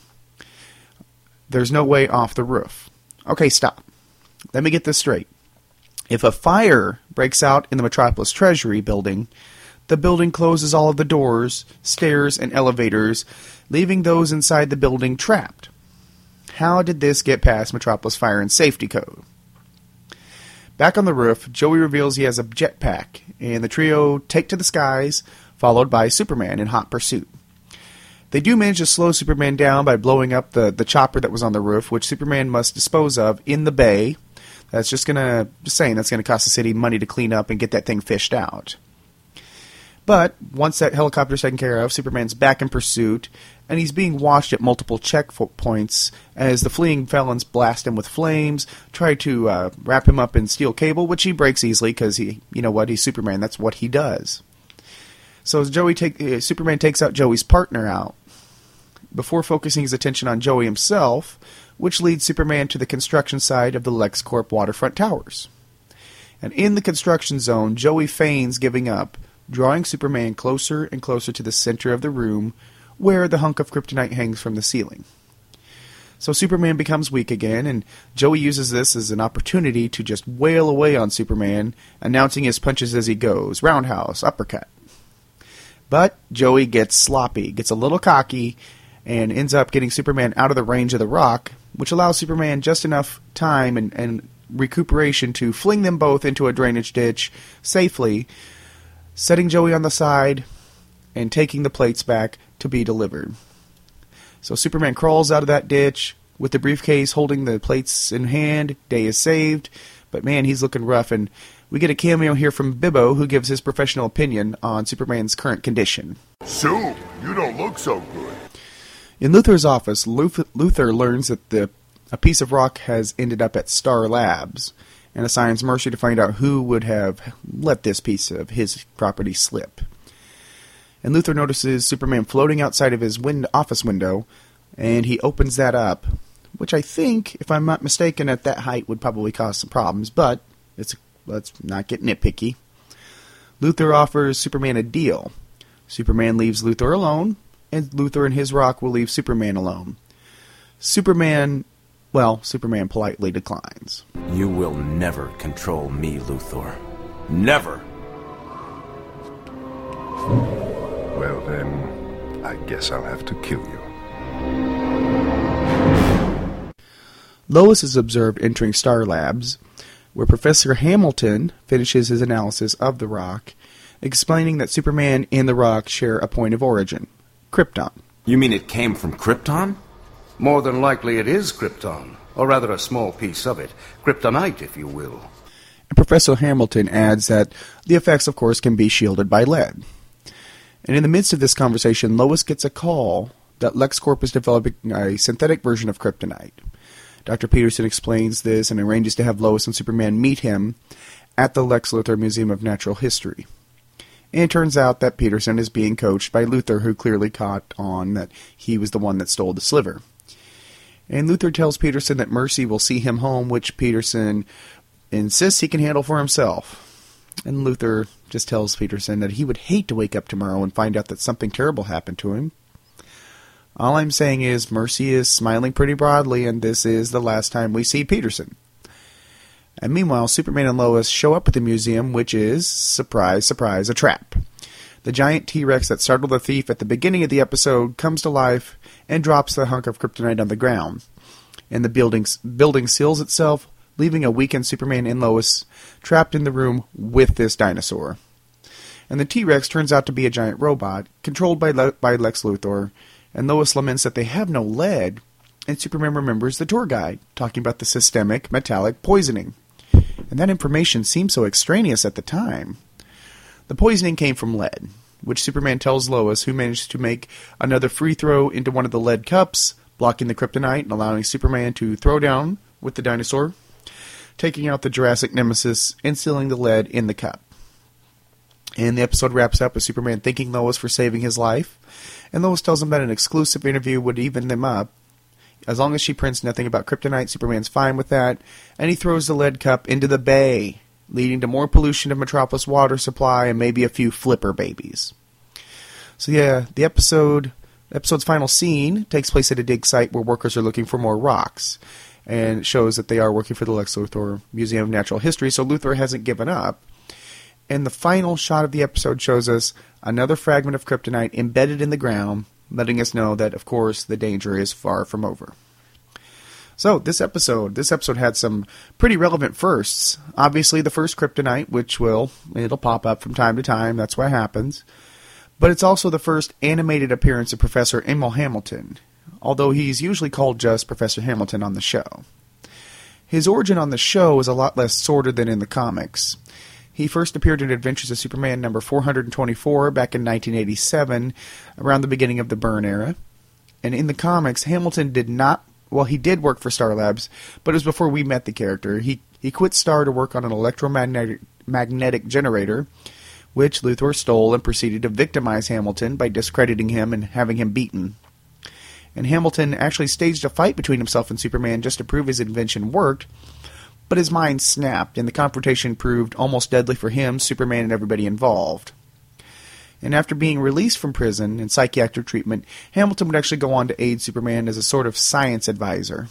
There's no way off the roof. Okay, stop. Let me get this straight. If a fire breaks out in the Metropolis Treasury building, the building closes all of the doors, stairs, and elevators, leaving those inside the building trapped. How did this get past Metropolis Fire and Safety Code? Back on the roof, Joey reveals he has a jetpack, and the trio take to the skies, followed by Superman in hot pursuit. They do manage to slow Superman down by blowing up the, the chopper that was on the roof, which Superman must dispose of in the bay. That's just gonna just saying that's gonna cost the city money to clean up and get that thing fished out. But once that helicopter's taken care of, Superman's back in pursuit, and he's being watched at multiple checkpoints as the fleeing felons blast him with flames, try to uh, wrap him up in steel cable, which he breaks easily because he, you know what, he's Superman. That's what he does. So Joey take uh, Superman takes out Joey's partner out before focusing his attention on Joey himself, which leads Superman to the construction site of the LexCorp waterfront towers. And in the construction zone, Joey feigns giving up drawing Superman closer and closer to the center of the room where the hunk of kryptonite hangs from the ceiling. So Superman becomes weak again, and Joey uses this as an opportunity to just wail away on Superman, announcing his punches as he goes roundhouse, uppercut. But Joey gets sloppy, gets a little cocky, and ends up getting Superman out of the range of the rock, which allows Superman just enough time and, and recuperation to fling them both into a drainage ditch safely setting Joey on the side, and taking the plates back to be delivered. So Superman crawls out of that ditch with the briefcase holding the plates in hand. Day is saved, but man, he's looking rough, and we get a cameo here from Bibbo, who gives his professional opinion on Superman's current condition. Sue, you don't look so good. In Luthor's office, Luthor learns that the, a piece of rock has ended up at Star Labs and assigns Mercy to find out who would have let this piece of his property slip. And Luthor notices Superman floating outside of his wind- office window, and he opens that up, which I think, if I'm not mistaken, at that height would probably cause some problems, but it's let's not get nitpicky. Luthor offers Superman a deal. Superman leaves Luthor alone, and Luthor and his rock will leave Superman alone. Superman well, Superman politely declines. You will never control me, Luthor. Never! Well, then, I guess I'll have to kill you. Lois is observed entering Star Labs, where Professor Hamilton finishes his analysis of the rock, explaining that Superman and the rock share a point of origin Krypton. You mean it came from Krypton? More than likely it is Krypton, or rather a small piece of it. Kryptonite, if you will. And Professor Hamilton adds that the effects, of course, can be shielded by lead. And in the midst of this conversation, Lois gets a call that LexCorp is developing a synthetic version of kryptonite. Dr. Peterson explains this and arranges to have Lois and Superman meet him at the Lex Luthor Museum of Natural History. And it turns out that Peterson is being coached by Luthor, who clearly caught on that he was the one that stole the sliver. And Luthor tells Peterson that Mercy will see him home, which Peterson insists he can handle for himself. And Luthor just tells Peterson that he would hate to wake up tomorrow and find out that something terrible happened to him. All I'm saying is Mercy is smiling pretty broadly, and this is the last time we see Peterson. And meanwhile, Superman and Lois show up at the museum, which is, surprise, surprise, a trap. The giant T Rex that startled the thief at the beginning of the episode comes to life and drops the hunk of kryptonite on the ground. And the building, building seals itself, leaving a weakened Superman and Lois trapped in the room with this dinosaur. And the T Rex turns out to be a giant robot, controlled by, Le- by Lex Luthor, and Lois laments that they have no lead, and Superman remembers the tour guide, talking about the systemic metallic poisoning. And that information seemed so extraneous at the time. The poisoning came from lead, which Superman tells Lois, who managed to make another free throw into one of the lead cups, blocking the kryptonite and allowing Superman to throw down with the dinosaur, taking out the Jurassic nemesis and sealing the lead in the cup. And the episode wraps up with Superman thanking Lois for saving his life, and Lois tells him that an exclusive interview would even them up. As long as she prints nothing about kryptonite, Superman's fine with that, and he throws the lead cup into the bay leading to more pollution of Metropolis water supply and maybe a few flipper babies. So yeah, the episode episode's final scene takes place at a dig site where workers are looking for more rocks. And shows that they are working for the Lex Luthor Museum of Natural History, so Luthor hasn't given up. And the final shot of the episode shows us another fragment of kryptonite embedded in the ground, letting us know that, of course, the danger is far from over. So this episode, this episode had some pretty relevant firsts. Obviously, the first kryptonite, which will it'll pop up from time to time. That's what happens. but it's also the first animated appearance of Professor Emil Hamilton, although he's usually called just Professor Hamilton on the show. His origin on the show is a lot less sordid than in the comics. He first appeared in Adventures of Superman number 424 back in 1987, around the beginning of the Byrne era. And in the comics, Hamilton did not, well, he did work for Star Labs, but it was before we met the character. He, he quit Star to work on an electromagnetic magnetic generator, which Luthor stole and proceeded to victimize Hamilton by discrediting him and having him beaten. And Hamilton actually staged a fight between himself and Superman just to prove his invention worked, but his mind snapped, and the confrontation proved almost deadly for him, Superman, and everybody involved. And after being released from prison and psychiatric treatment, Hamilton would actually go on to aid Superman as a sort of science advisor.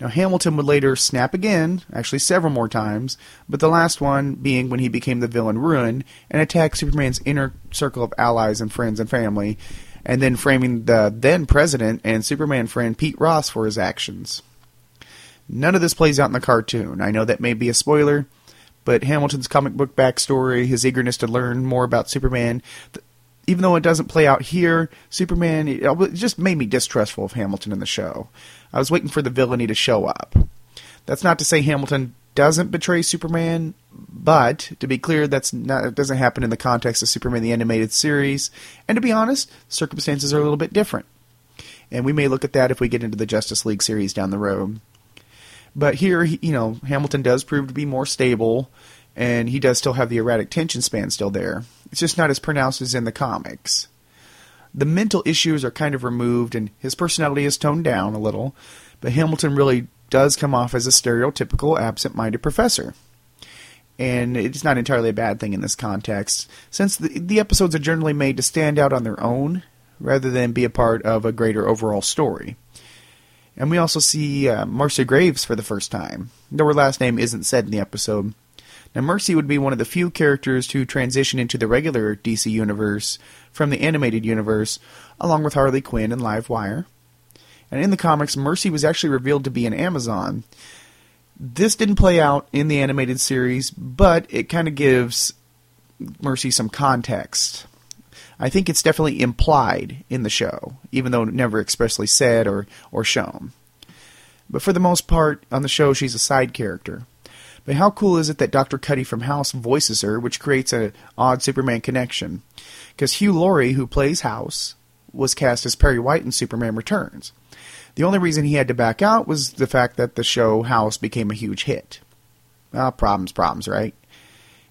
Now, Hamilton would later snap again, actually several more times, but the last one being when he became the villain Ruin and attacked Superman's inner circle of allies and friends and family, and then framing the then president and Superman friend Pete Ross for his actions. None of this plays out in the cartoon. I know that may be a spoiler, but Hamilton's comic book backstory, his eagerness to learn more about Superman, th- even though it doesn't play out here, Superman, it, it just made me distrustful of Hamilton in the show. I was waiting for the villainy to show up. That's not to say Hamilton doesn't betray Superman, but to be clear, that's not it doesn't happen in the context of Superman the animated series. And to be honest, circumstances are a little bit different. And we may look at that if we get into the Justice League series down the road. But here, you know, Hamilton does prove to be more stable, and he does still have the erratic tension span still there. It's just not as pronounced as in the comics. The mental issues are kind of removed, and his personality is toned down a little, but Hamilton really does come off as a stereotypical absent minded professor. And it's not entirely a bad thing in this context, since the, the episodes are generally made to stand out on their own rather than be a part of a greater overall story. And we also see uh, Mercy Graves for the first time, though her last name isn't said in the episode. Now, Mercy would be one of the few characters to transition into the regular DC universe from the animated universe, along with Harley Quinn and Livewire. And in the comics, Mercy was actually revealed to be an Amazon. This didn't play out in the animated series, but it kind of gives Mercy some context. I think it's definitely implied in the show, even though never expressly said or, or shown. But for the most part, on the show, she's a side character. But how cool is it that Dr. Cuddy from House voices her, which creates an odd Superman connection? Because Hugh Laurie, who plays House, was cast as Perry White in Superman Returns. The only reason he had to back out was the fact that the show House became a huge hit. Ah, problems, problems, right?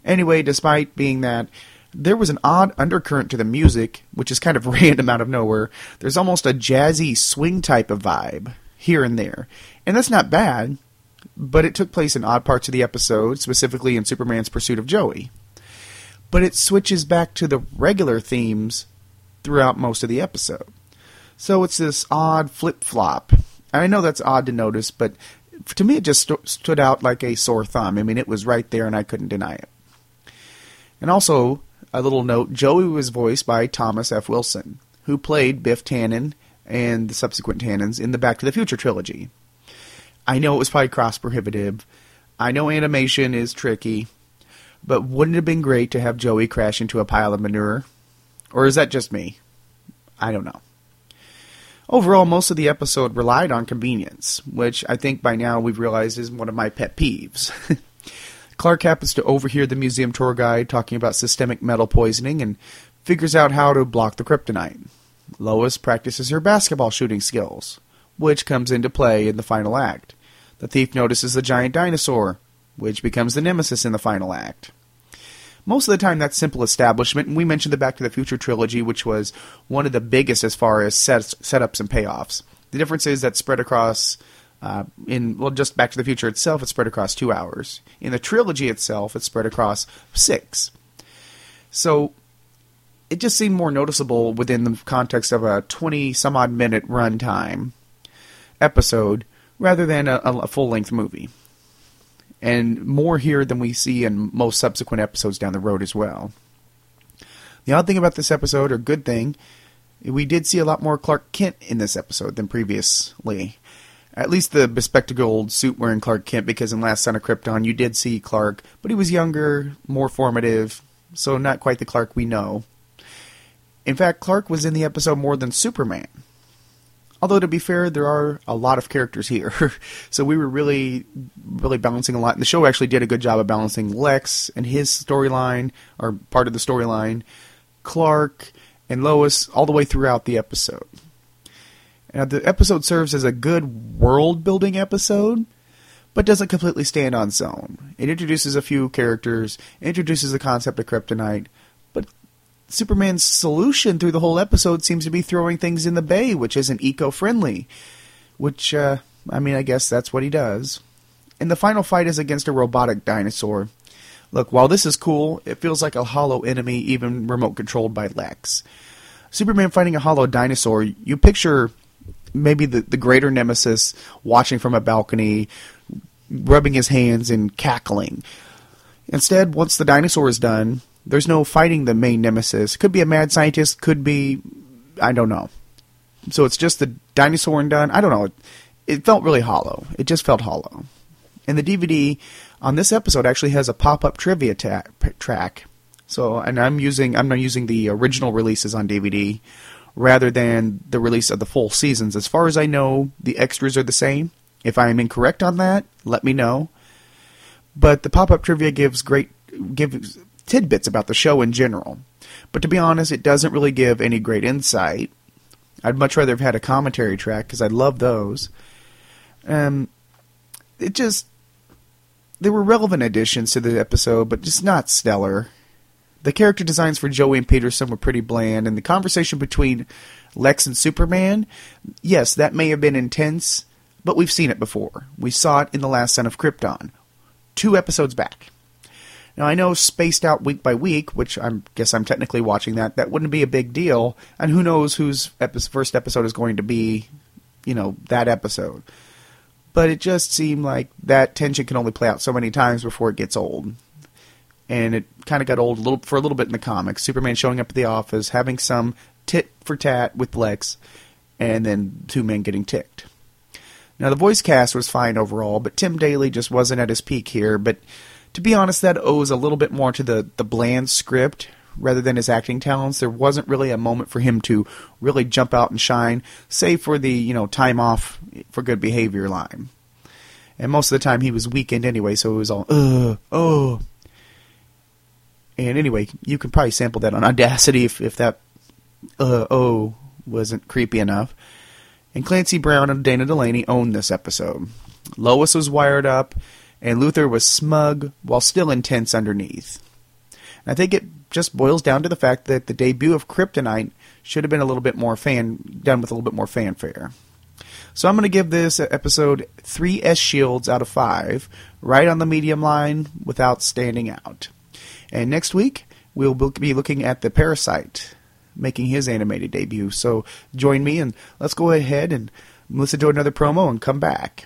Anyway, despite being that, there was an odd undercurrent to the music, which is kind of [LAUGHS] random out of nowhere. There's almost a jazzy swing type of vibe here and there. And that's not bad, but it took place in odd parts of the episode, specifically in Superman's pursuit of Joey. But it switches back to the regular themes throughout most of the episode. So it's this odd flip flop. I know that's odd to notice, but to me it just st- stood out like a sore thumb. I mean, it was right there and I couldn't deny it. And also, a little note Joey was voiced by Thomas F. Wilson, who played Biff Tannen and the subsequent Tannens in the Back to the Future trilogy. I know it was probably cross prohibitive. I know animation is tricky, but wouldn't it have been great to have Joey crash into a pile of manure? Or is that just me? I don't know. Overall, most of the episode relied on convenience, which I think by now we've realized is one of my pet peeves. [LAUGHS] Clark happens to overhear the museum tour guide talking about systemic metal poisoning and figures out how to block the kryptonite. Lois practices her basketball shooting skills, which comes into play in the final act. The thief notices the giant dinosaur, which becomes the nemesis in the final act. Most of the time, that's simple establishment, and we mentioned the Back to the Future trilogy, which was one of the biggest as far as sets, setups and payoffs. The difference is that spread across uh, in well, just Back to the Future itself, it's spread across two hours. In the trilogy itself, it's spread across six. So it just seemed more noticeable within the context of a twenty some odd minute runtime episode rather than a, a full length movie. And more here than we see in most subsequent episodes down the road as well. The odd thing about this episode, or good thing, we did see a lot more Clark Kent in this episode than previously. At least the bespectacled suit wearing Clark Kent, because in Last Son of Krypton you did see Clark, but he was younger, more formative, so not quite the Clark we know. In fact, Clark was in the episode more than Superman. Although to be fair, there are a lot of characters here, [LAUGHS] so we were really, really balancing a lot. And the show actually did a good job of balancing Lex and his storyline, or part of the storyline, Clark and Lois, all the way throughout the episode. Now, the episode serves as a good world building episode, but doesn't completely stand on its own. It introduces a few characters, introduces the concept of kryptonite, but Superman's solution through the whole episode seems to be throwing things in the bay, which isn't eco friendly. Which, uh, I mean, I guess that's what he does. And the final fight is against a robotic dinosaur. Look, while this is cool, it feels like a hollow enemy, even remote controlled by Lex. Superman fighting a hollow dinosaur, you picture maybe the, the greater nemesis watching from a balcony, rubbing his hands and cackling. Instead, once the dinosaur is done, there's no fighting the main nemesis. Could be a mad scientist, could be I don't know. So it's just the dinosaur and done. I don't know. It, it felt really hollow. It just felt hollow. And the DVD on this episode actually has a pop-up trivia ta- track. So, and I'm using I'm not using the original releases on DVD rather than the release of the full seasons. As far as I know, the extras are the same. If I am incorrect on that, let me know. But the pop-up trivia gives great gives tidbits about the show in general. But to be honest, it doesn't really give any great insight. I'd much rather have had a commentary track because I love those. Um, it just there were relevant additions to the episode, but just not stellar. The character designs for Joey and Peterson were pretty bland, and the conversation between Lex and Superman, yes, that may have been intense, but we've seen it before. We saw it in The Last Son of Krypton, two episodes back. Now I know spaced out week by week, which I guess I'm technically watching that. That wouldn't be a big deal, and who knows whose epi- first episode is going to be, you know, that episode. But it just seemed like that tension can only play out so many times before it gets old, and it kind of got old a little for a little bit in the comics. Superman showing up at the office, having some tit for tat with Lex, and then two men getting ticked. Now the voice cast was fine overall, but Tim Daly just wasn't at his peak here. But to be honest, that owes a little bit more to the, the bland script rather than his acting talents. There wasn't really a moment for him to really jump out and shine, save for the, you know, time off for good behavior line. And most of the time he was weakened anyway, so it was all, ugh, oh. And anyway, you can probably sample that on Audacity if, if that, uh, oh, wasn't creepy enough. And Clancy Brown and Dana Delany owned this episode. Lois was wired up, and Luthor was smug while still intense underneath. And I think it just boils down to the fact that the debut of Kryptonite should have been a little bit more fan done with a little bit more fanfare. So I'm going to give this episode three S shields out of five, right on the medium line without standing out. And next week we'll be looking at the Parasite making his animated debut. So join me and let's go ahead and listen to another promo and come back.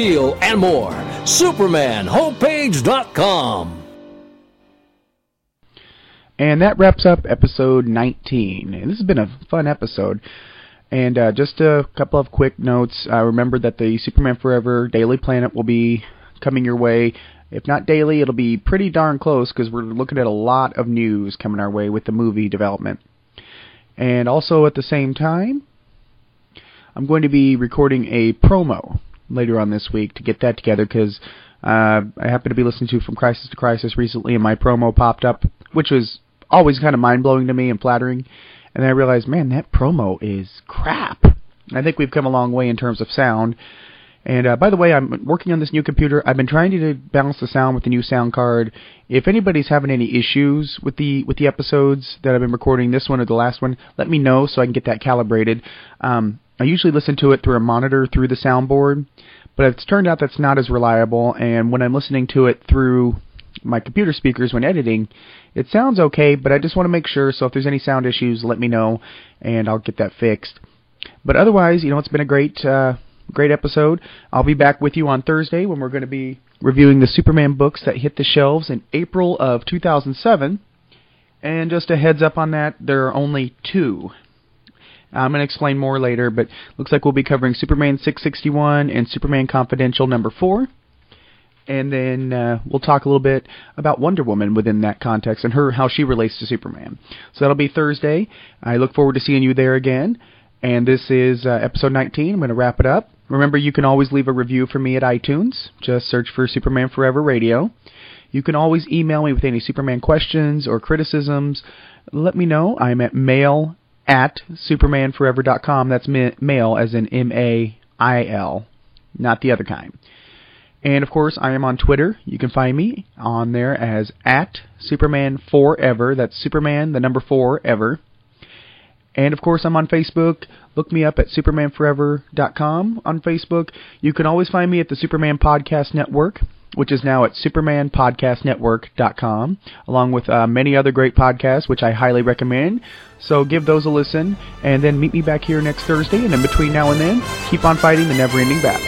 and more. SupermanHomepage.com. And that wraps up episode 19. And this has been a fun episode. And uh, just a couple of quick notes. Uh, remember that the Superman Forever Daily Planet will be coming your way. If not daily, it'll be pretty darn close because we're looking at a lot of news coming our way with the movie development. And also at the same time, I'm going to be recording a promo later on this week to get that together because uh, I happen to be listening to From Crisis to Crisis recently, and my promo popped up, which was always kind of mind blowing to me and flattering. And then I realized, man, that promo is crap. I think we've come a long way in terms of sound. And uh, by the way, I'm working on this new computer. I've been trying to balance the sound with the new sound card. If anybody's having any issues with the with the episodes that I've been recording, this one or the last one, let me know so I can get that calibrated. Um, I usually listen to it through a monitor through the soundboard, but it's turned out that's not as reliable. And when I'm listening to it through my computer speakers when editing, it sounds okay, but I just want to make sure. So if there's any sound issues, let me know, and I'll get that fixed. But otherwise, you know, it's been a great, uh, great episode. I'll be back with you on Thursday when we're going to be reviewing the Superman books that hit the shelves in April of 2007. And just a heads up on that, there are only two. I'm going to explain more later, but looks like we'll be covering Superman 661 and Superman Confidential number 4 and then uh, we'll talk a little bit about Wonder Woman within that context and her how she relates to Superman. So that'll be Thursday. I look forward to seeing you there again. And this is uh, episode 19. I'm going to wrap it up. Remember, you can always leave a review for me at iTunes. Just search for Superman Forever Radio. You can always email me with any Superman questions or criticisms. Let me know. I'm at mail at supermanforever.com. That's ma- mail as in M A I L, not the other kind. And of course, I am on Twitter. You can find me on there as at Superman Forever. That's Superman, the number four ever. And of course, I'm on Facebook. Look me up at supermanforever.com on Facebook. You can always find me at the Superman Podcast Network, which is now at supermanpodcastnetwork.com, along with uh, many other great podcasts, which I highly recommend. So give those a listen, and then meet me back here next Thursday. And in between now and then, keep on fighting the never-ending battle.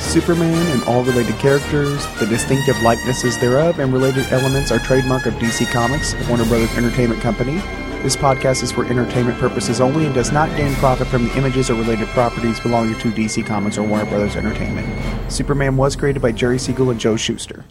Superman and all related characters, the distinctive likenesses thereof, and related elements are trademark of DC Comics, Warner Brothers Entertainment Company. This podcast is for entertainment purposes only and does not gain profit from the images or related properties belonging to DC Comics or Warner Brothers Entertainment. Superman was created by Jerry Siegel and Joe Shuster.